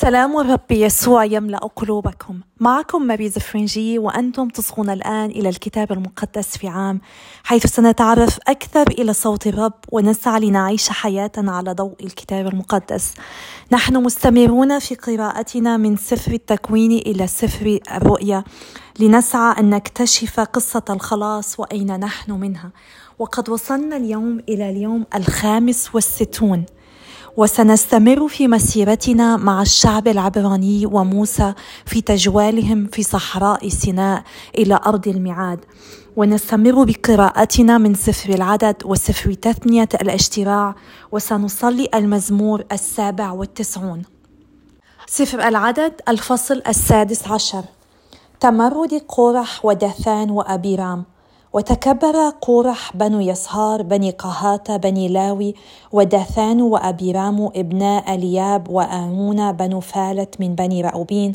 سلام الرب يسوع يملأ قلوبكم. معكم ماريز الفرنجي وأنتم تصغون الآن إلى الكتاب المقدس في عام حيث سنتعرف أكثر إلى صوت الرب ونسعى لنعيش حياتنا على ضوء الكتاب المقدس. نحن مستمرون في قراءتنا من سفر التكوين إلى سفر الرؤيا لنسعى أن نكتشف قصة الخلاص وأين نحن منها. وقد وصلنا اليوم إلى اليوم الخامس والستون. وسنستمر في مسيرتنا مع الشعب العبراني وموسى في تجوالهم في صحراء سيناء إلى أرض الميعاد. ونستمر بقراءتنا من سفر العدد وسفر تثنية الاشتراع وسنصلي المزمور السابع والتسعون. سفر العدد الفصل السادس عشر. تمرد قورح وداثان وابيرام وتكبر قورح بنو يسهار بني قهات بني لاوي وداثان وأبيرام ابناء ألياب وآمون بنو فالت من بني رأوبين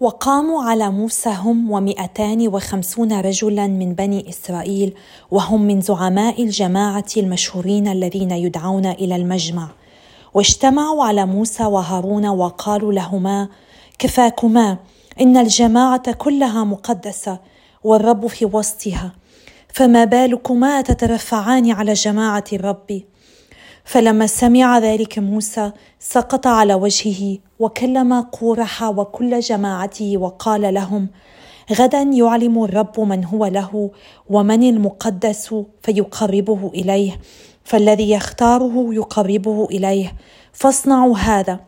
وقاموا على موسى هم ومئتان وخمسون رجلا من بني إسرائيل وهم من زعماء الجماعة المشهورين الذين يدعون إلى المجمع. واجتمعوا على موسى وهارون وقالوا لهما كفاكما إن الجماعة كلها مقدسة والرب في وسطها فما بالكما تترفعان على جماعة الرب. فلما سمع ذلك موسى سقط على وجهه وكلم قورح وكل جماعته وقال لهم غدا يعلم الرب من هو له ومن المقدس فيقربه إليه فالذي يختاره يقربه إليه. فاصنعوا هذا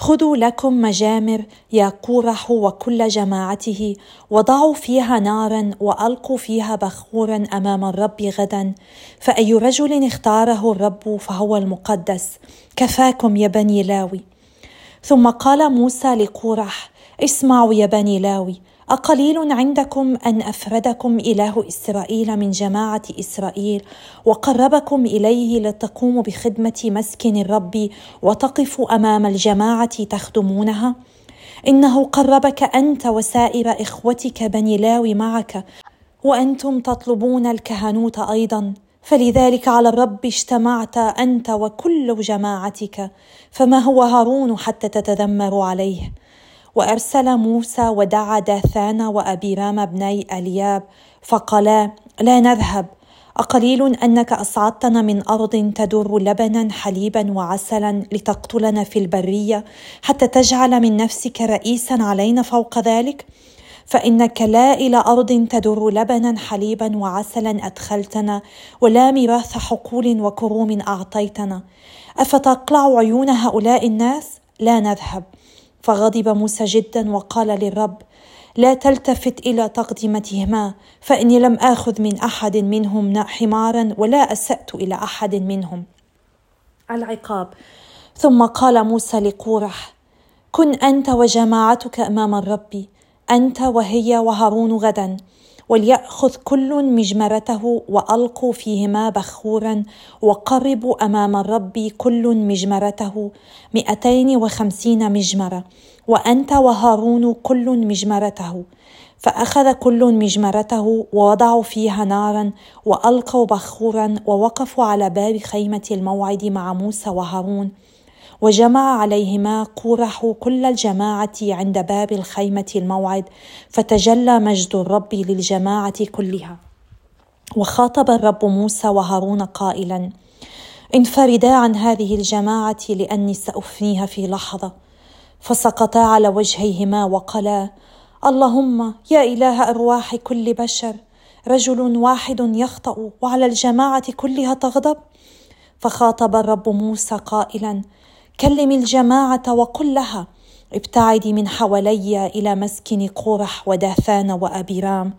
خذوا لكم مجامر يا قورح وكل جماعته وضعوا فيها نارا وألقوا فيها بخورا أمام الرب غدا. فأي رجل اختاره الرب فهو المقدس. كفاكم يا بني لاوي. ثم قال موسى لقورح اسمعوا يا بني لاوي. أقليل عندكم أن أفردكم إله إسرائيل من جماعة إسرائيل وقربكم إليه لتقوموا بخدمة مسكن الرب وتقفوا أمام الجماعة تخدمونها؟ إنه قربك أنت وسائر إخوتك بني لاوي معك وأنتم تطلبون الكهنوت أيضا فلذلك على الرب اجتمعت أنت وكل جماعتك فما هو هارون حتى تتذمر عليه وأرسل موسى ودعا داثان وأبيرام ابني ألياب فقالا لا نذهب. أقليل أنك أصعدتنا من أرض تدر لبنا حليبا وعسلا لتقتلنا في البرية حتى تجعل من نفسك رئيسا علينا فوق ذلك؟ فإنك لا إلى أرض تدر لبنا حليبا وعسلا أدخلتنا ولا ميراث حقول وكروم أعطيتنا. أفتقلع عيون هؤلاء الناس؟ لا نذهب. فغضب موسى جدا وقال للرب لا تلتفت إلى تقدمتهما فإني لم آخذ من أحد منهم حمارا ولا أسأت إلى أحد منهم. العقاب. ثم قال موسى لقورح كن أنت وجماعتك أمام الرب أنت وهي وهارون غدا وليأخذ كل مجمرته وألقوا فيهما بخورا وقربوا أمام الرب كل مجمرته مئتين وخمسين مجمرة وأنت وهارون كل مجمرته. فأخذ كل مجمرته ووضعوا فيها نارا وألقوا بخورا ووقفوا على باب خيمة الموعد مع موسى وهارون. وجمع عليهما قورح كل الجماعة عند باب الخيمة الموعد فتجلى مجد الرب للجماعة كلها. وخاطب الرب موسى وهارون قائلا انفردا عن هذه الجماعة لأني سأفنيها في لحظة. فسقطا على وجهيهما وقالا اللهم يا إله أرواح كل بشر رجل واحد يخطأ وعلى الجماعة كلها تغضب. فخاطب الرب موسى قائلا كلم الجماعة وقل لها ابتعدي من حوالي إلى مسكن قرح وداثان وابيرام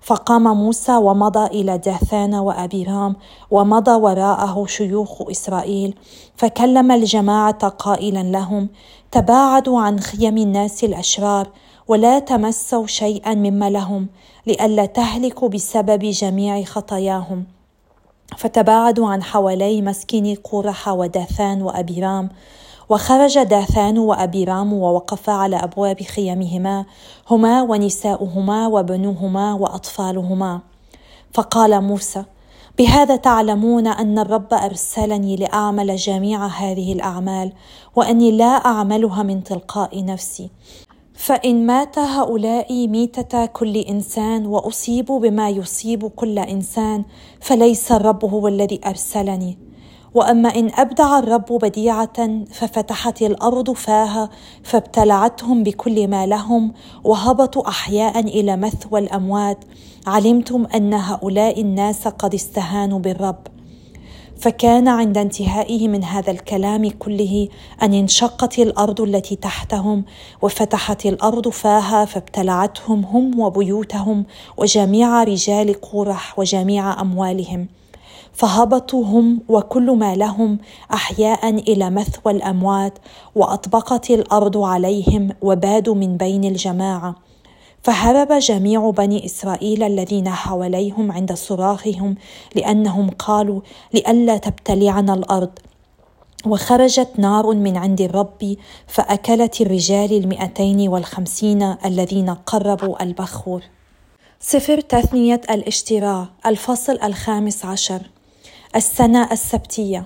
فقام موسى ومضى إلى داثان وابيرام ومضى وراءه شيوخ إسرائيل. فكلم الجماعة قائلا لهم تباعدوا عن خيم الناس الأشرار ولا تمسوا شيئا مما لهم لئلا تهلكوا بسبب جميع خطاياهم. فتباعدوا عن حوالي مسكن قرح وداثان وأبيرام وخرج داثان وأبيرام ووقفا على أبواب خيمهما هما ونساؤهما وبنوهما وأطفالهما. فقال موسى بهذا تعلمون أن الرب أرسلني لأعمل جميع هذه الأعمال وأني لا أعملها من تلقاء نفسي. فإن مات هؤلاء ميتة كل إنسان وأصيبوا بما يصيب كل إنسان فليس الرب هو الذي أرسلني. وأما إن أبدع الرب بديعة ففتحت الأرض فاها فابتلعتهم بكل ما لهم وهبطوا أحياء إلى مثوى الأموات. علمتم أن هؤلاء الناس قد استهانوا بالرب. فكان عند انتهائه من هذا الكلام كله أن انشقت الأرض التي تحتهم وفتحت الأرض فاها فابتلعتهم هم وبيوتهم وجميع رجال قورح وجميع أموالهم. فهبطوا هم وكل ما لهم أحياء إلى مثوى الأموات وأطبقت الأرض عليهم وبادوا من بين الجماعة. فهرب جميع بني إسرائيل الذين حواليهم عند صراخهم لأنهم قالوا لئلا تبتلعنا الأرض. وخرجت نار من عند الرب فأكلت الرجال المئتين والخمسين الذين قربوا البخور. سفر تثنية الاشتراء الفصل الخامس عشر. السنة السبتية.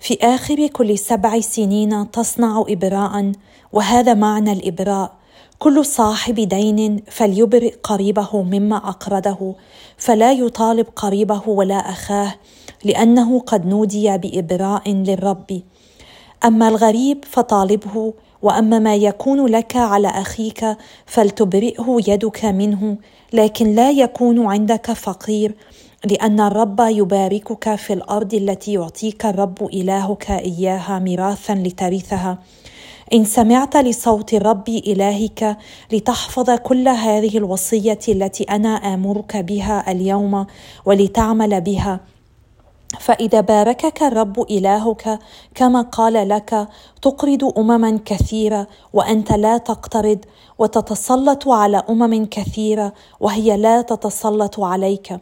في آخر كل سبع سنين تصنع إبراء وهذا معنى الإبراء كل صاحب دين فليبرئ قريبه مما أقرضه فلا يطالب قريبه ولا أخاه لأنه قد نودي بإبراء للرب. أما الغريب فطالبه وأما ما يكون لك على أخيك فلتبرئه يدك منه لكن لا يكون عندك فقير لأن الرب يباركك في الأرض التي يعطيك الرب إلهك إياها ميراثا لترثها. إن سمعت لصوت الرب إلهك لتحفظ كل هذه الوصية التي أنا آمرك بها اليوم ولتعمل بها. فإذا باركك الرب إلهك كما قال لك تقرض أمما كثيرة وأنت لا تقترض وتتسلط على أمم كثيرة وهي لا تتسلط عليك.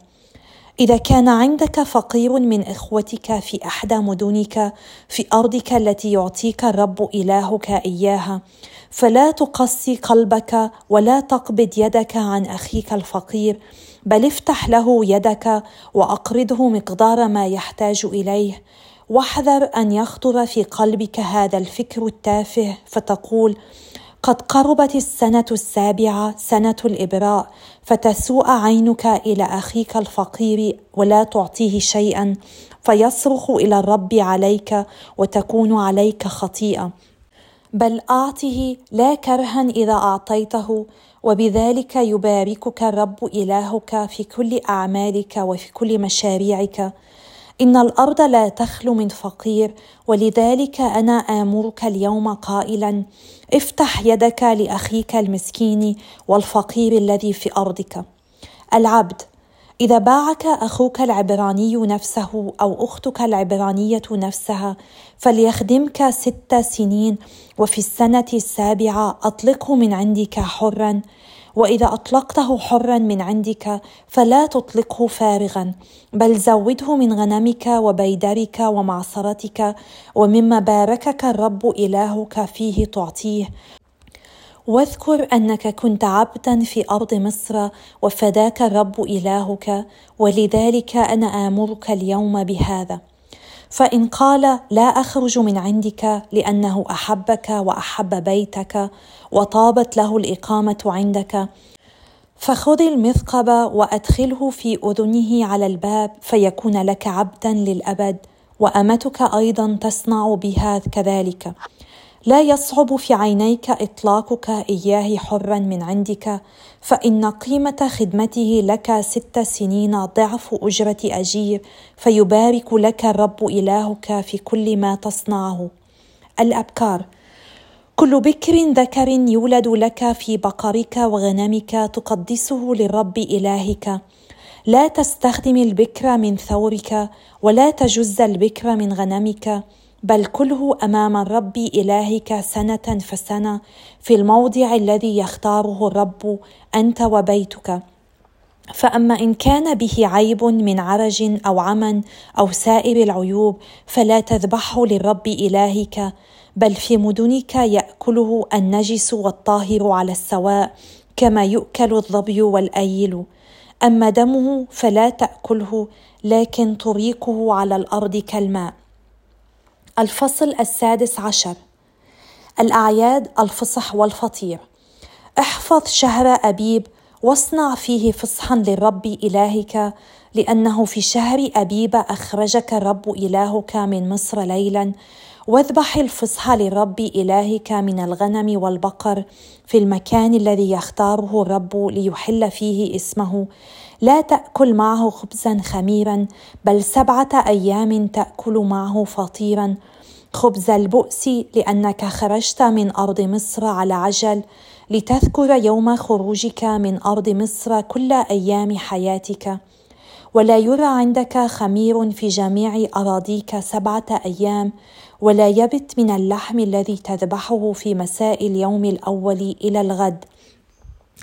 إذا كان عندك فقير من إخوتك في احدى مدنك في أرضك التي يعطيك الرب إلهك إياها فلا تقسي قلبك ولا تقبض يدك عن أخيك الفقير بل افتح له يدك وأقرضه مقدار ما يحتاج إليه. واحذر أن يخطر في قلبك هذا الفكر التافه فتقول قد قربت السنة السابعة سنة الإبراء فتسوء عينك إلى أخيك الفقير ولا تعطيه شيئا فيصرخ إلى الرب عليك وتكون عليك خطيئة. بل أعطه لا كرها إذا أعطيته وبذلك يباركك الرب إلهك في كل أعمالك وفي كل مشاريعك. إن الأرض لا تخلو من فقير ولذلك أنا آمرك اليوم قائلا افتح يدك لأخيك المسكين والفقير الذي في أرضك. العبد إذا باعك أخوك العبراني نفسه أو أختك العبرانية نفسها فليخدمك ست سنين وفي السنة السابعة أطلقه من عندك حرا. وإذا أطلقته حرا من عندك فلا تطلقه فارغا بل زوده من غنمك وبيدرك ومعصرتك ومما باركك الرب إلهك فيه تعطيه. واذكر أنك كنت عبدا في أرض مصر وفداك الرب إلهك ولذلك أنا آمرك اليوم بهذا. فإن قال لا أخرج من عندك لأنه أحبك وأحب بيتك وطابت له الإقامة عندك فخذ المثقب وأدخله في أذنه على الباب فيكون لك عبدا للأبد وأمتك أيضا تصنع بها كذلك. لا يصعب في عينيك إطلاقك إياه حرا من عندك فإن قيمة خدمته لك ست سنين ضعف أجرة أجير فيبارك لك الرب إلهك في كل ما تصنعه. الأبكار كل بكر ذكر يولد لك في بقرك وغنمك تقدسه للرب إلهك. لا تستخدم البكر من ثورك ولا تجز البكر من غنمك. بل كله أمام الرب إلهك سنة فسنة في الموضع الذي يختاره الرب أنت وبيتك. فأما إن كان به عيب من عرج أو عمى أو سائر العيوب فلا تذبحه للرب إلهك بل في مدنك يأكله النجس والطاهر على السواء كما يؤكل الظبي والأيل. أما دمه فلا تأكله لكن تريقه على الأرض كالماء. الفصل السادس عشر. الأعياد الفصح والفطير. احفظ شهر أبيب واصنع فيه فصحا للرب إلهك لأنه في شهر أبيب أخرجك الرب إلهك من مصر ليلا واذبح الفصح للرب إلهك من الغنم والبقر في المكان الذي يختاره الرب ليحل فيه اسمه. لا تأكل معه خبزا خميرا بل سبعة أيام تأكل معه فطيرا. خبز البؤس لأنك خرجت من أرض مصر على عجل لتذكر يوم خروجك من أرض مصر كل أيام حياتك. ولا يرى عندك خمير في جميع أراضيك سبعة أيام ولا يبت من اللحم الذي تذبحه في مساء اليوم الأول إلى الغد.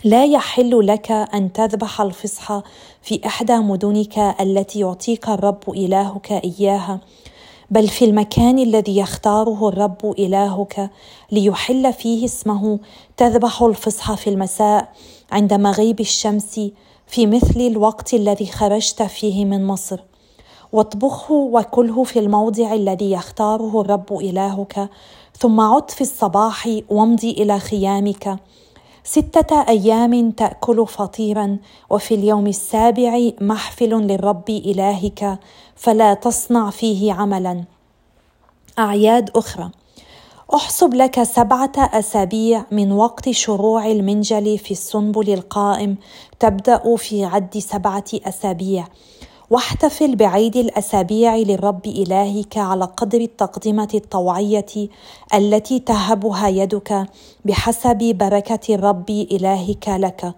لا يحل لك أن تذبح الفصح في أحدى مدنك التي يعطيك الرب إلهك إياها بل في المكان الذي يختاره الرب إلهك ليحل فيه اسمه. تذبح الفصح في المساء عند مغيب الشمس في مثل الوقت الذي خرجت فيه من مصر. واطبخه وكله في الموضع الذي يختاره الرب إلهك ثم عد في الصباح وامضي إلى خيامك. ستة أيام تأكل فطيرا وفي اليوم السابع محفل للرب إلهك فلا تصنع فيه عملا. أعياد أخرى. أحسب لك سبعة أسابيع من وقت شروع المنجل في السنبل القائم تبدأ في عد سبعة أسابيع. واحتفل بعيد الأسابيع للرب إلهك على قدر التقدمة الطوعية التي تهبها يدك بحسب بركة الرب إلهك لك.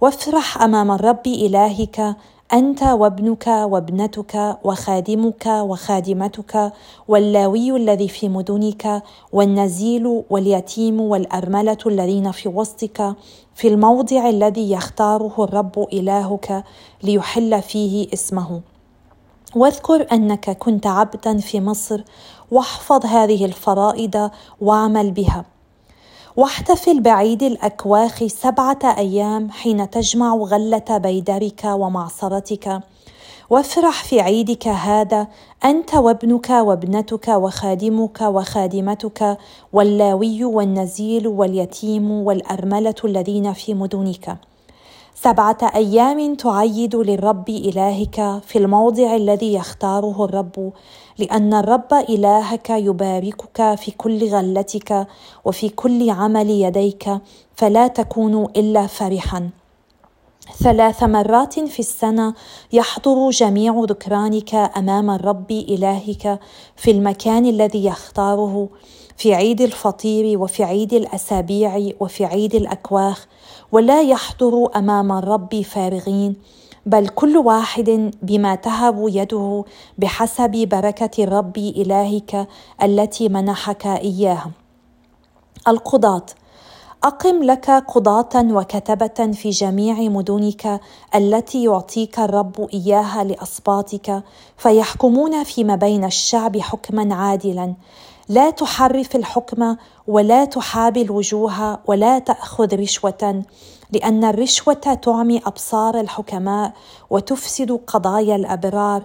وافرح أمام الرب إلهك أنت وابنك وابنتك وخادمك وخادمتك واللاوي الذي في مدنك والنزيل واليتيم والأرملة الذين في وسطك في الموضع الذي يختاره الرب إلهك ليحل فيه اسمه. واذكر أنك كنت عبدا في مصر واحفظ هذه الفرائض واعمل بها. واحتفل بعيد الأكواخ سبعة أيام حين تجمع غلة بيدرك ومعصرتك. وافرح في عيدك هذا أنت وابنك وابنتك وخادمك وخادمتك واللاوي والنزيل واليتيم والأرملة الذين في مدنك. سبعة أيام تعيد للرب إلهك في الموضع الذي يختاره الرب لأن الرب إلهك يباركك في كل غلتك وفي كل عمل يديك فلا تكون إلا فرحا. ثلاث مرات في السنة يحضر جميع ذكرانك أمام الرب إلهك في المكان الذي يختاره في عيد الفطير وفي عيد الأسابيع وفي عيد الأكواخ ولا يحضر أمام الرب فارغين بل كل واحد بما تهب يده بحسب بركة الرب إلهك التي منحك اياها القضاة أقم لك قضاة وكتبة في جميع مدنك التي يعطيك الرب إياها لاسباطك فيحكمون فيما بين الشعب حكما عادلا. لا تحرف الحكم ولا تحابي الوجوه ولا تأخذ رشوة لأن الرشوة تعمي أبصار الحكماء وتفسد قضايا الأبرار.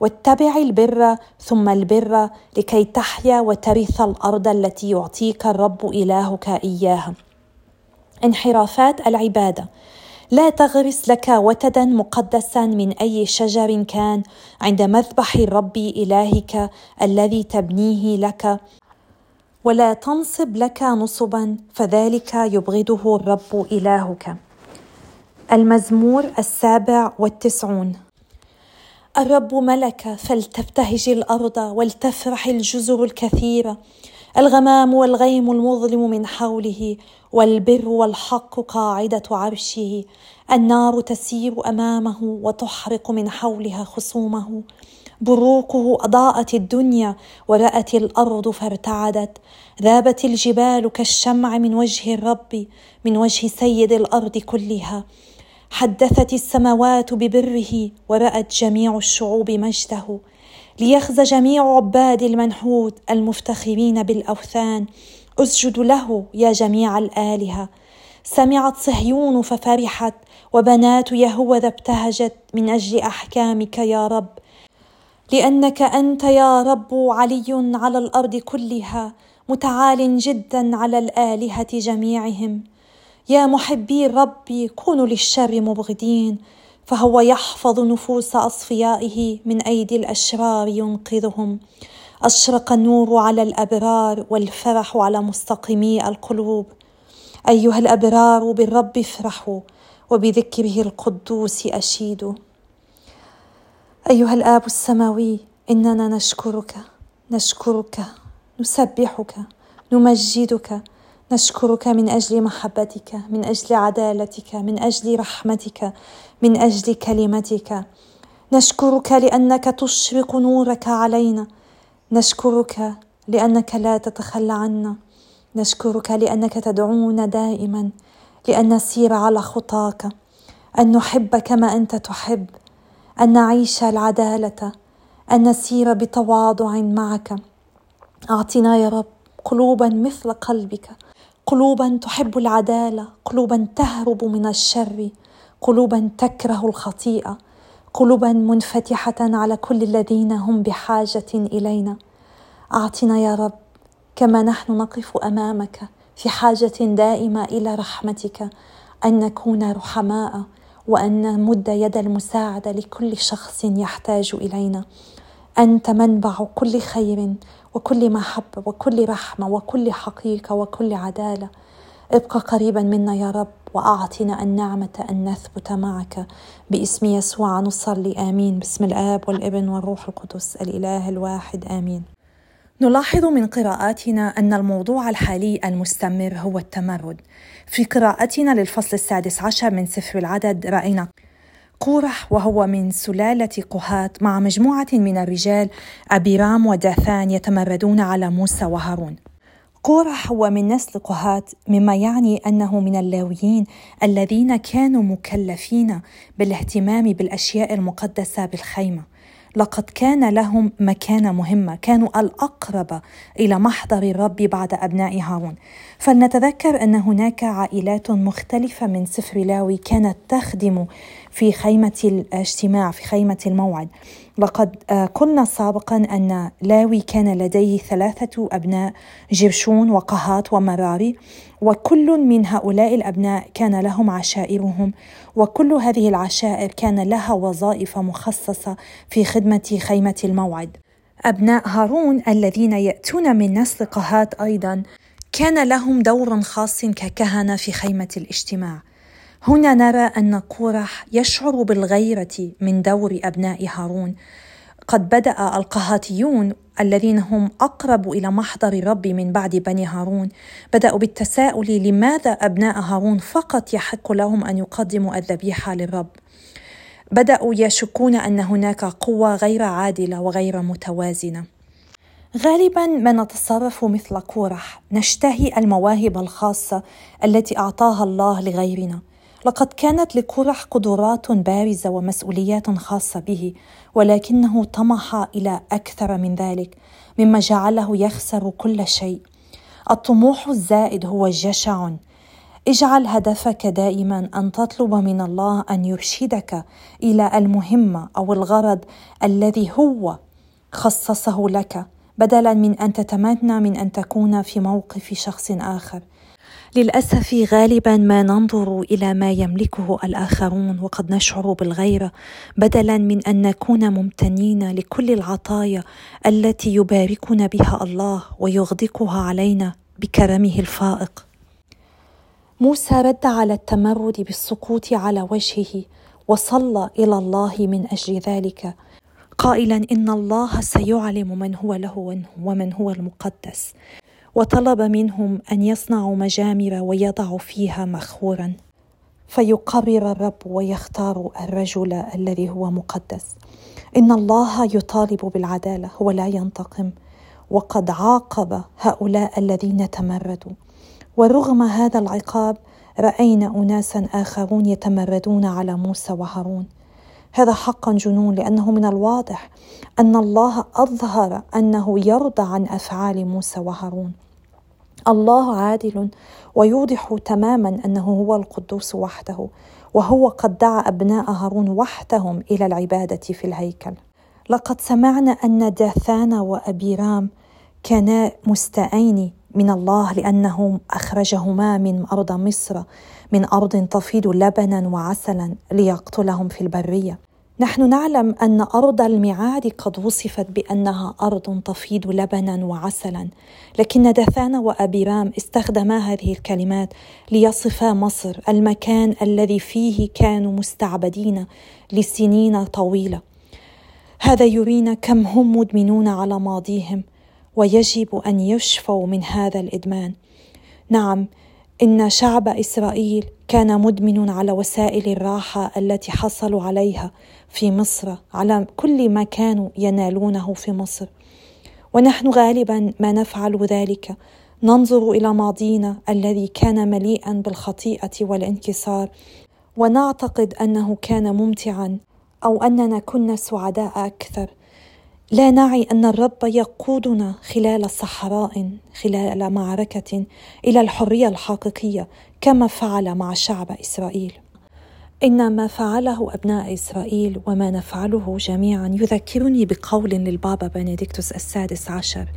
واتبع البر ثم البر لكي تحيا وترث الأرض التي يعطيك الرب إلهك إياها. انحرافات العبادة. لا تغرس لك وتدا مقدسا من أي شجر كان عند مذبح الرب إلهك الذي تبنيه لك. ولا تنصب لك نصبا فذلك يبغضه الرب إلهك. المزمور السابع والتسعون. الرب ملك فلتبتهج الأرض ولتفرح الجزر الكثيره الغمام والغيم المظلم من حوله والبر والحق قاعدة عرشه. النار تسير أمامه وتحرق من حولها خصومه. بروقه أضاءت الدنيا ورأت الأرض فارتعدت. ذابت الجبال كالشمع من وجه الرب من وجه سيد الأرض كلها. حدثت السماوات ببره ورأت جميع الشعوب مجده. ليخزى جميع عباد المنحوت المفتخرين بالأوثان. اسجدوا له يا جميع الآلهة. سمعت صهيون ففرحت وبنات يهوذا ابتهجت من أجل أحكامك يا رب. لأنك أنت يا رب علي على الأرض كلها متعال جدا على الآلهة جميعهم. يا محبي الرب كونوا للشر مبغضين. فهو يحفظ نفوس أصفيائه من أيدي الأشرار ينقذهم. أشرق النور على الأبرار والفرح على مستقيمي القلوب. أيها الأبرار بالرب افرحوا وبذكره القدوس أشيدوا. أيها الآب السماوي إننا نشكرك نشكرك نسبحك نمجدك نشكرك من أجل محبتك من أجل عدالتك من أجل رحمتك من أجل كلمتك. نشكرك لأنك تشرق نورك علينا. نشكرك لأنك لا تتخلى عنا. نشكرك لأنك تدعونا دائما لأن نسير على خطاك. أن نحب كما أنت تحب. أن نعيش العدالة. أن نسير بتواضع معك. أعطنا يا رب قلوبا مثل قلبك. قلوبا تحب العدالة قلوبا تهرب من الشر قلوبا تكره الخطيئة قلوبا منفتحة على كل الذين هم بحاجة إلينا. أعطنا يا رب كما نحن نقف أمامك في حاجة دائمة إلى رحمتك أن نكون رحماء وأن نمد يد المساعدة لكل شخص يحتاج إلينا. أنت منبع كل خير وكل محبة وكل رحمة وكل حقيقة وكل عدالة. ابقى قريبا منا يا رب وأعطنا النعمة أن نثبت معك. باسم يسوع نصلي آمين. باسم الآب والابن والروح القدس الإله الواحد آمين. نلاحظ من قراءاتنا أن الموضوع الحالي المستمر هو التمرد. في قراءتنا للفصل السادس عشر من سفر العدد رأينا قورح وهو من سلالة قهات مع مجموعة من الرجال أبيرام وداثان يتمردون على موسى وهارون. قورح هو من نسل قهات مما يعني أنه من اللاويين الذين كانوا مكلفين بالاهتمام بالأشياء المقدسة بالخيمة. لقد كان لهم مكانه مهمة كانوا الأقرب إلى محضر الرب بعد أبناء هارون. فلنتذكر أن هناك عائلات مختلفة من سفر لاوي كانت تخدم في خيمة الاجتماع في خيمة الموعد. لقد آه، قلنا سابقا أن لاوي كان لديه ثلاثة أبناء جرشون وقهات ومراري وكل من هؤلاء الأبناء كان لهم عشائرهم وكل هذه العشائر كان لها وظائف مخصصة في خدمة خيمة الموعد. أبناء هارون الذين يأتون من نسل قهات أيضا كان لهم دور خاص ككهنة في خيمة الاجتماع. هنا نرى أن قورح يشعر بالغيرة من دور أبناء هارون. قد بدأ القهاتيون الذين هم أقرب إلى محضر الرب من بعد بني هارون بدأوا بالتساؤل لماذا أبناء هارون فقط يحق لهم أن يقدموا الذبيحة للرب. بدأوا يشكون أن هناك قوة غير عادلة وغير متوازنة. غالبا ما نتصرف مثل كورح نشتهي المواهب الخاصة التي أعطاها الله لغيرنا. لقد كانت لكورح قدرات بارزة ومسؤوليات خاصة به ولكنه طمح إلى أكثر من ذلك مما جعله يخسر كل شيء. الطموح الزائد هو جشع. اجعل هدفك دائما أن تطلب من الله أن يرشدك إلى المهمة أو الغرض الذي هو خصصه لك. بدلا من أن تتمنى من أن تكون في موقف شخص آخر. للأسف غالبا ما ننظر إلى ما يملكه الآخرون وقد نشعر بالغيره بدلا من أن نكون ممتنين لكل العطايا التي يباركنا بها الله ويغدقها علينا بكرمه الفائق. موسى رد على التمرد بالسقوط على وجهه وصلى إلى الله من أجل ذلك. قائلا إن الله سيعلم من هو له ومن هو المقدس. وطلب منهم أن يصنعوا مجامر ويضعوا فيها مخورا. فيقرر الرب ويختار الرجل الذي هو مقدس. إن الله يطالب بالعدالة هو لا ينتقم. وقد عاقب هؤلاء الذين تمردوا. ورغم هذا العقاب رأينا اناسا آخرون يتمردون على موسى وهارون. هذا حقا جنون لأنه من الواضح أن الله أظهر أنه يرضى عن أفعال موسى وهارون. الله عادل ويوضح تماما أنه هو القدوس وحده وهو قد دعا أبناء هارون وحدهم إلى العبادة في الهيكل. لقد سمعنا أن داثان وأبيرام كانا مستائين من الله لأنه أخرجهما من أرض مصر من أرض تفيض لبنا وعسلا ليقتلهم في البرية. نحن نعلم أن أرض الميعاد قد وصفت بأنها أرض تفيض لبنا وعسلا لكن دثان وابيرام استخدما هذه الكلمات ليصفا مصر المكان الذي فيه كانوا مستعبدين لسنين طويلة. هذا يرينا كم هم مدمنون على ماضيهم ويجب أن يشفوا من هذا الإدمان. نعم إن شعب إسرائيل كان مدمن على وسائل الراحة التي حصلوا عليها في مصر على كل ما كانوا ينالونه في مصر. ونحن غالبا ما نفعل ذلك. ننظر إلى ماضينا الذي كان مليئا بالخطيئة والانكسار. ونعتقد أنه كان ممتعا أو أننا كنا سعداء أكثر. لا نعي أن الرب يقودنا خلال صحراء خلال معركة إلى الحرية الحقيقية كما فعل مع شعب إسرائيل. إن ما فعله أبناء إسرائيل وما نفعله جميعا يذكرني بقول للبابا بنديكتوس السادس عشر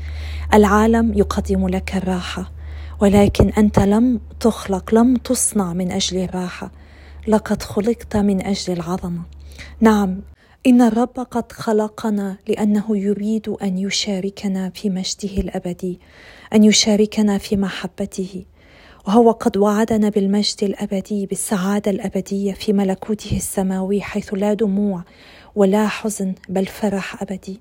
العالم يقدم لك الراحة ولكن أنت لم تخلق لم تصنع من أجل الراحة. لقد خلقت من أجل العظمة. نعم إن الرب قد خلقنا لأنه يريد أن يشاركنا في مجده الأبدي أن يشاركنا في محبته. وهو قد وعدنا بالمجد الأبدي بالسعادة الأبدية في ملكوته السماوي حيث لا دموع ولا حزن بل فرح أبدي.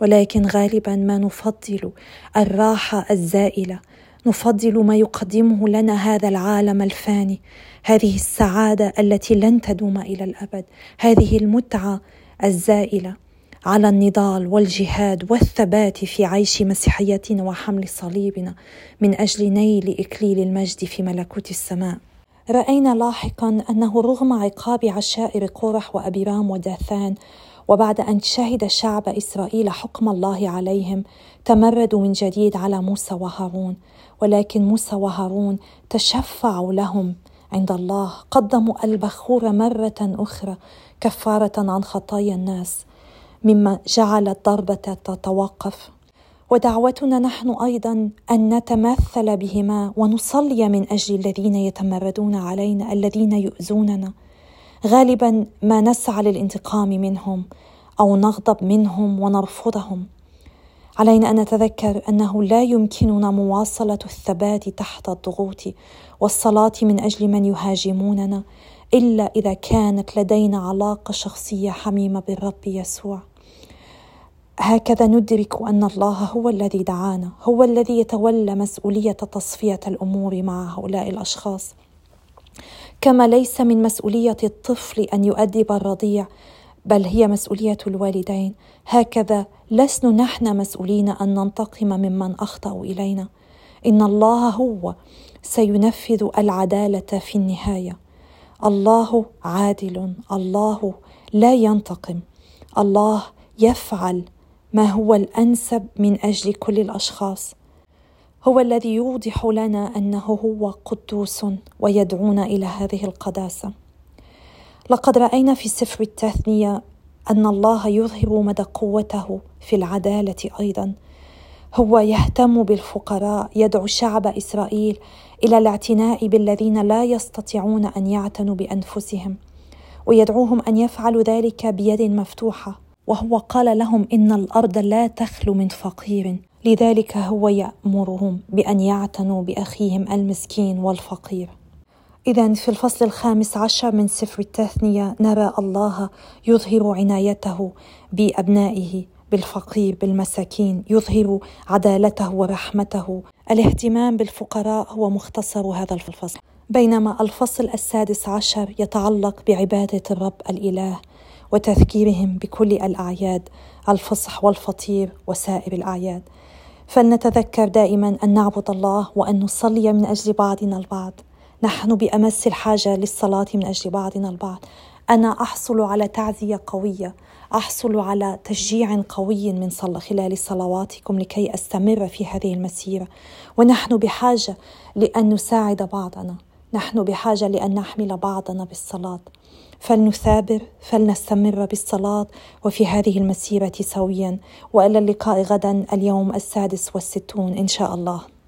ولكن غالبا ما نفضل الراحة الزائلة. نفضل ما يقدمه لنا هذا العالم الفاني هذه السعادة التي لن تدوم إلى الأبد. هذه المتعة الزائلة على النضال والجهاد والثبات في عيش مسيحيتنا وحمل صليبنا من أجل نيل إكليل المجد في ملكوت السماء. رأينا لاحقا أنه رغم عقاب عشائر قرح وابيرام وداثان وبعد أن شهد شعب إسرائيل حكم الله عليهم تمردوا من جديد على موسى وهارون. ولكن موسى وهارون تشفعوا لهم عند الله قدموا البخور مرة أخرى كفارة عن خطايا الناس مما جعل الضربة تتوقف. ودعوتنا نحن أيضا أن نتمثل بهما ونصلي من أجل الذين يتمردون علينا الذين يؤذوننا. غالبا ما نسعى للانتقام منهم أو نغضب منهم ونرفضهم. علينا أن نتذكر أنه لا يمكننا مواصلة الثبات تحت الضغوط والصلاة من أجل من يهاجموننا. إلا إذا كانت لدينا علاقة شخصية حميمة بالرب يسوع. هكذا ندرك أن الله هو الذي دعانا هو الذي يتولى مسؤولية تصفية الأمور مع هؤلاء الأشخاص. كما ليس من مسؤولية الطفل أن يؤدب الرضيع بل هي مسؤولية الوالدين. هكذا لسنا نحن مسؤولين أن ننتقم ممن أخطأوا إلينا. إن الله هو سينفذ العدالة في النهاية. الله عادل الله لا ينتقم الله يفعل ما هو الأنسب من أجل كل الأشخاص. هو الذي يوضح لنا أنه هو قدوس ويدعونا إلى هذه القداسة. لقد رأينا في سفر التثنية أن الله يظهر مدى قوته في العدالة أيضا. هو يهتم بالفقراء يدعو شعب إسرائيل إلى الاعتناء بالذين لا يستطيعون أن يعتنوا بأنفسهم ويدعوهم أن يفعلوا ذلك بيد مفتوحة. وهو قال لهم إن الأرض لا تخلو من فقير لذلك هو يأمرهم بأن يعتنوا بأخيهم المسكين والفقير. اذا في الفصل الخامس عشر من سفر التثنية نرى الله يظهر عنايته بأبنائه. بالفقير بالمساكين يظهر عدالته ورحمته. الاهتمام بالفقراء هو مختصر هذا الفصل. بينما الفصل السادس عشر يتعلق بعبادة الرب الإله وتذكيرهم بكل الأعياد الفصح والفطير وسائر الأعياد. فلنتذكر دائما أن نعبد الله وأن نصلي من أجل بعضنا البعض. نحن بأمس الحاجة للصلاة من أجل بعضنا البعض. أنا أحصل على تعزية قوية. أحصل على تشجيع قوي من خلال صلواتكم لكي أستمر في هذه المسيرة. ونحن بحاجة لأن نساعد بعضنا. نحن بحاجة لأن نحمل بعضنا بالصلاة. فلنثابر فلنستمر بالصلاة وفي هذه المسيرة سويا. وإلى اللقاء غدا اليوم السادس والستون إن شاء الله.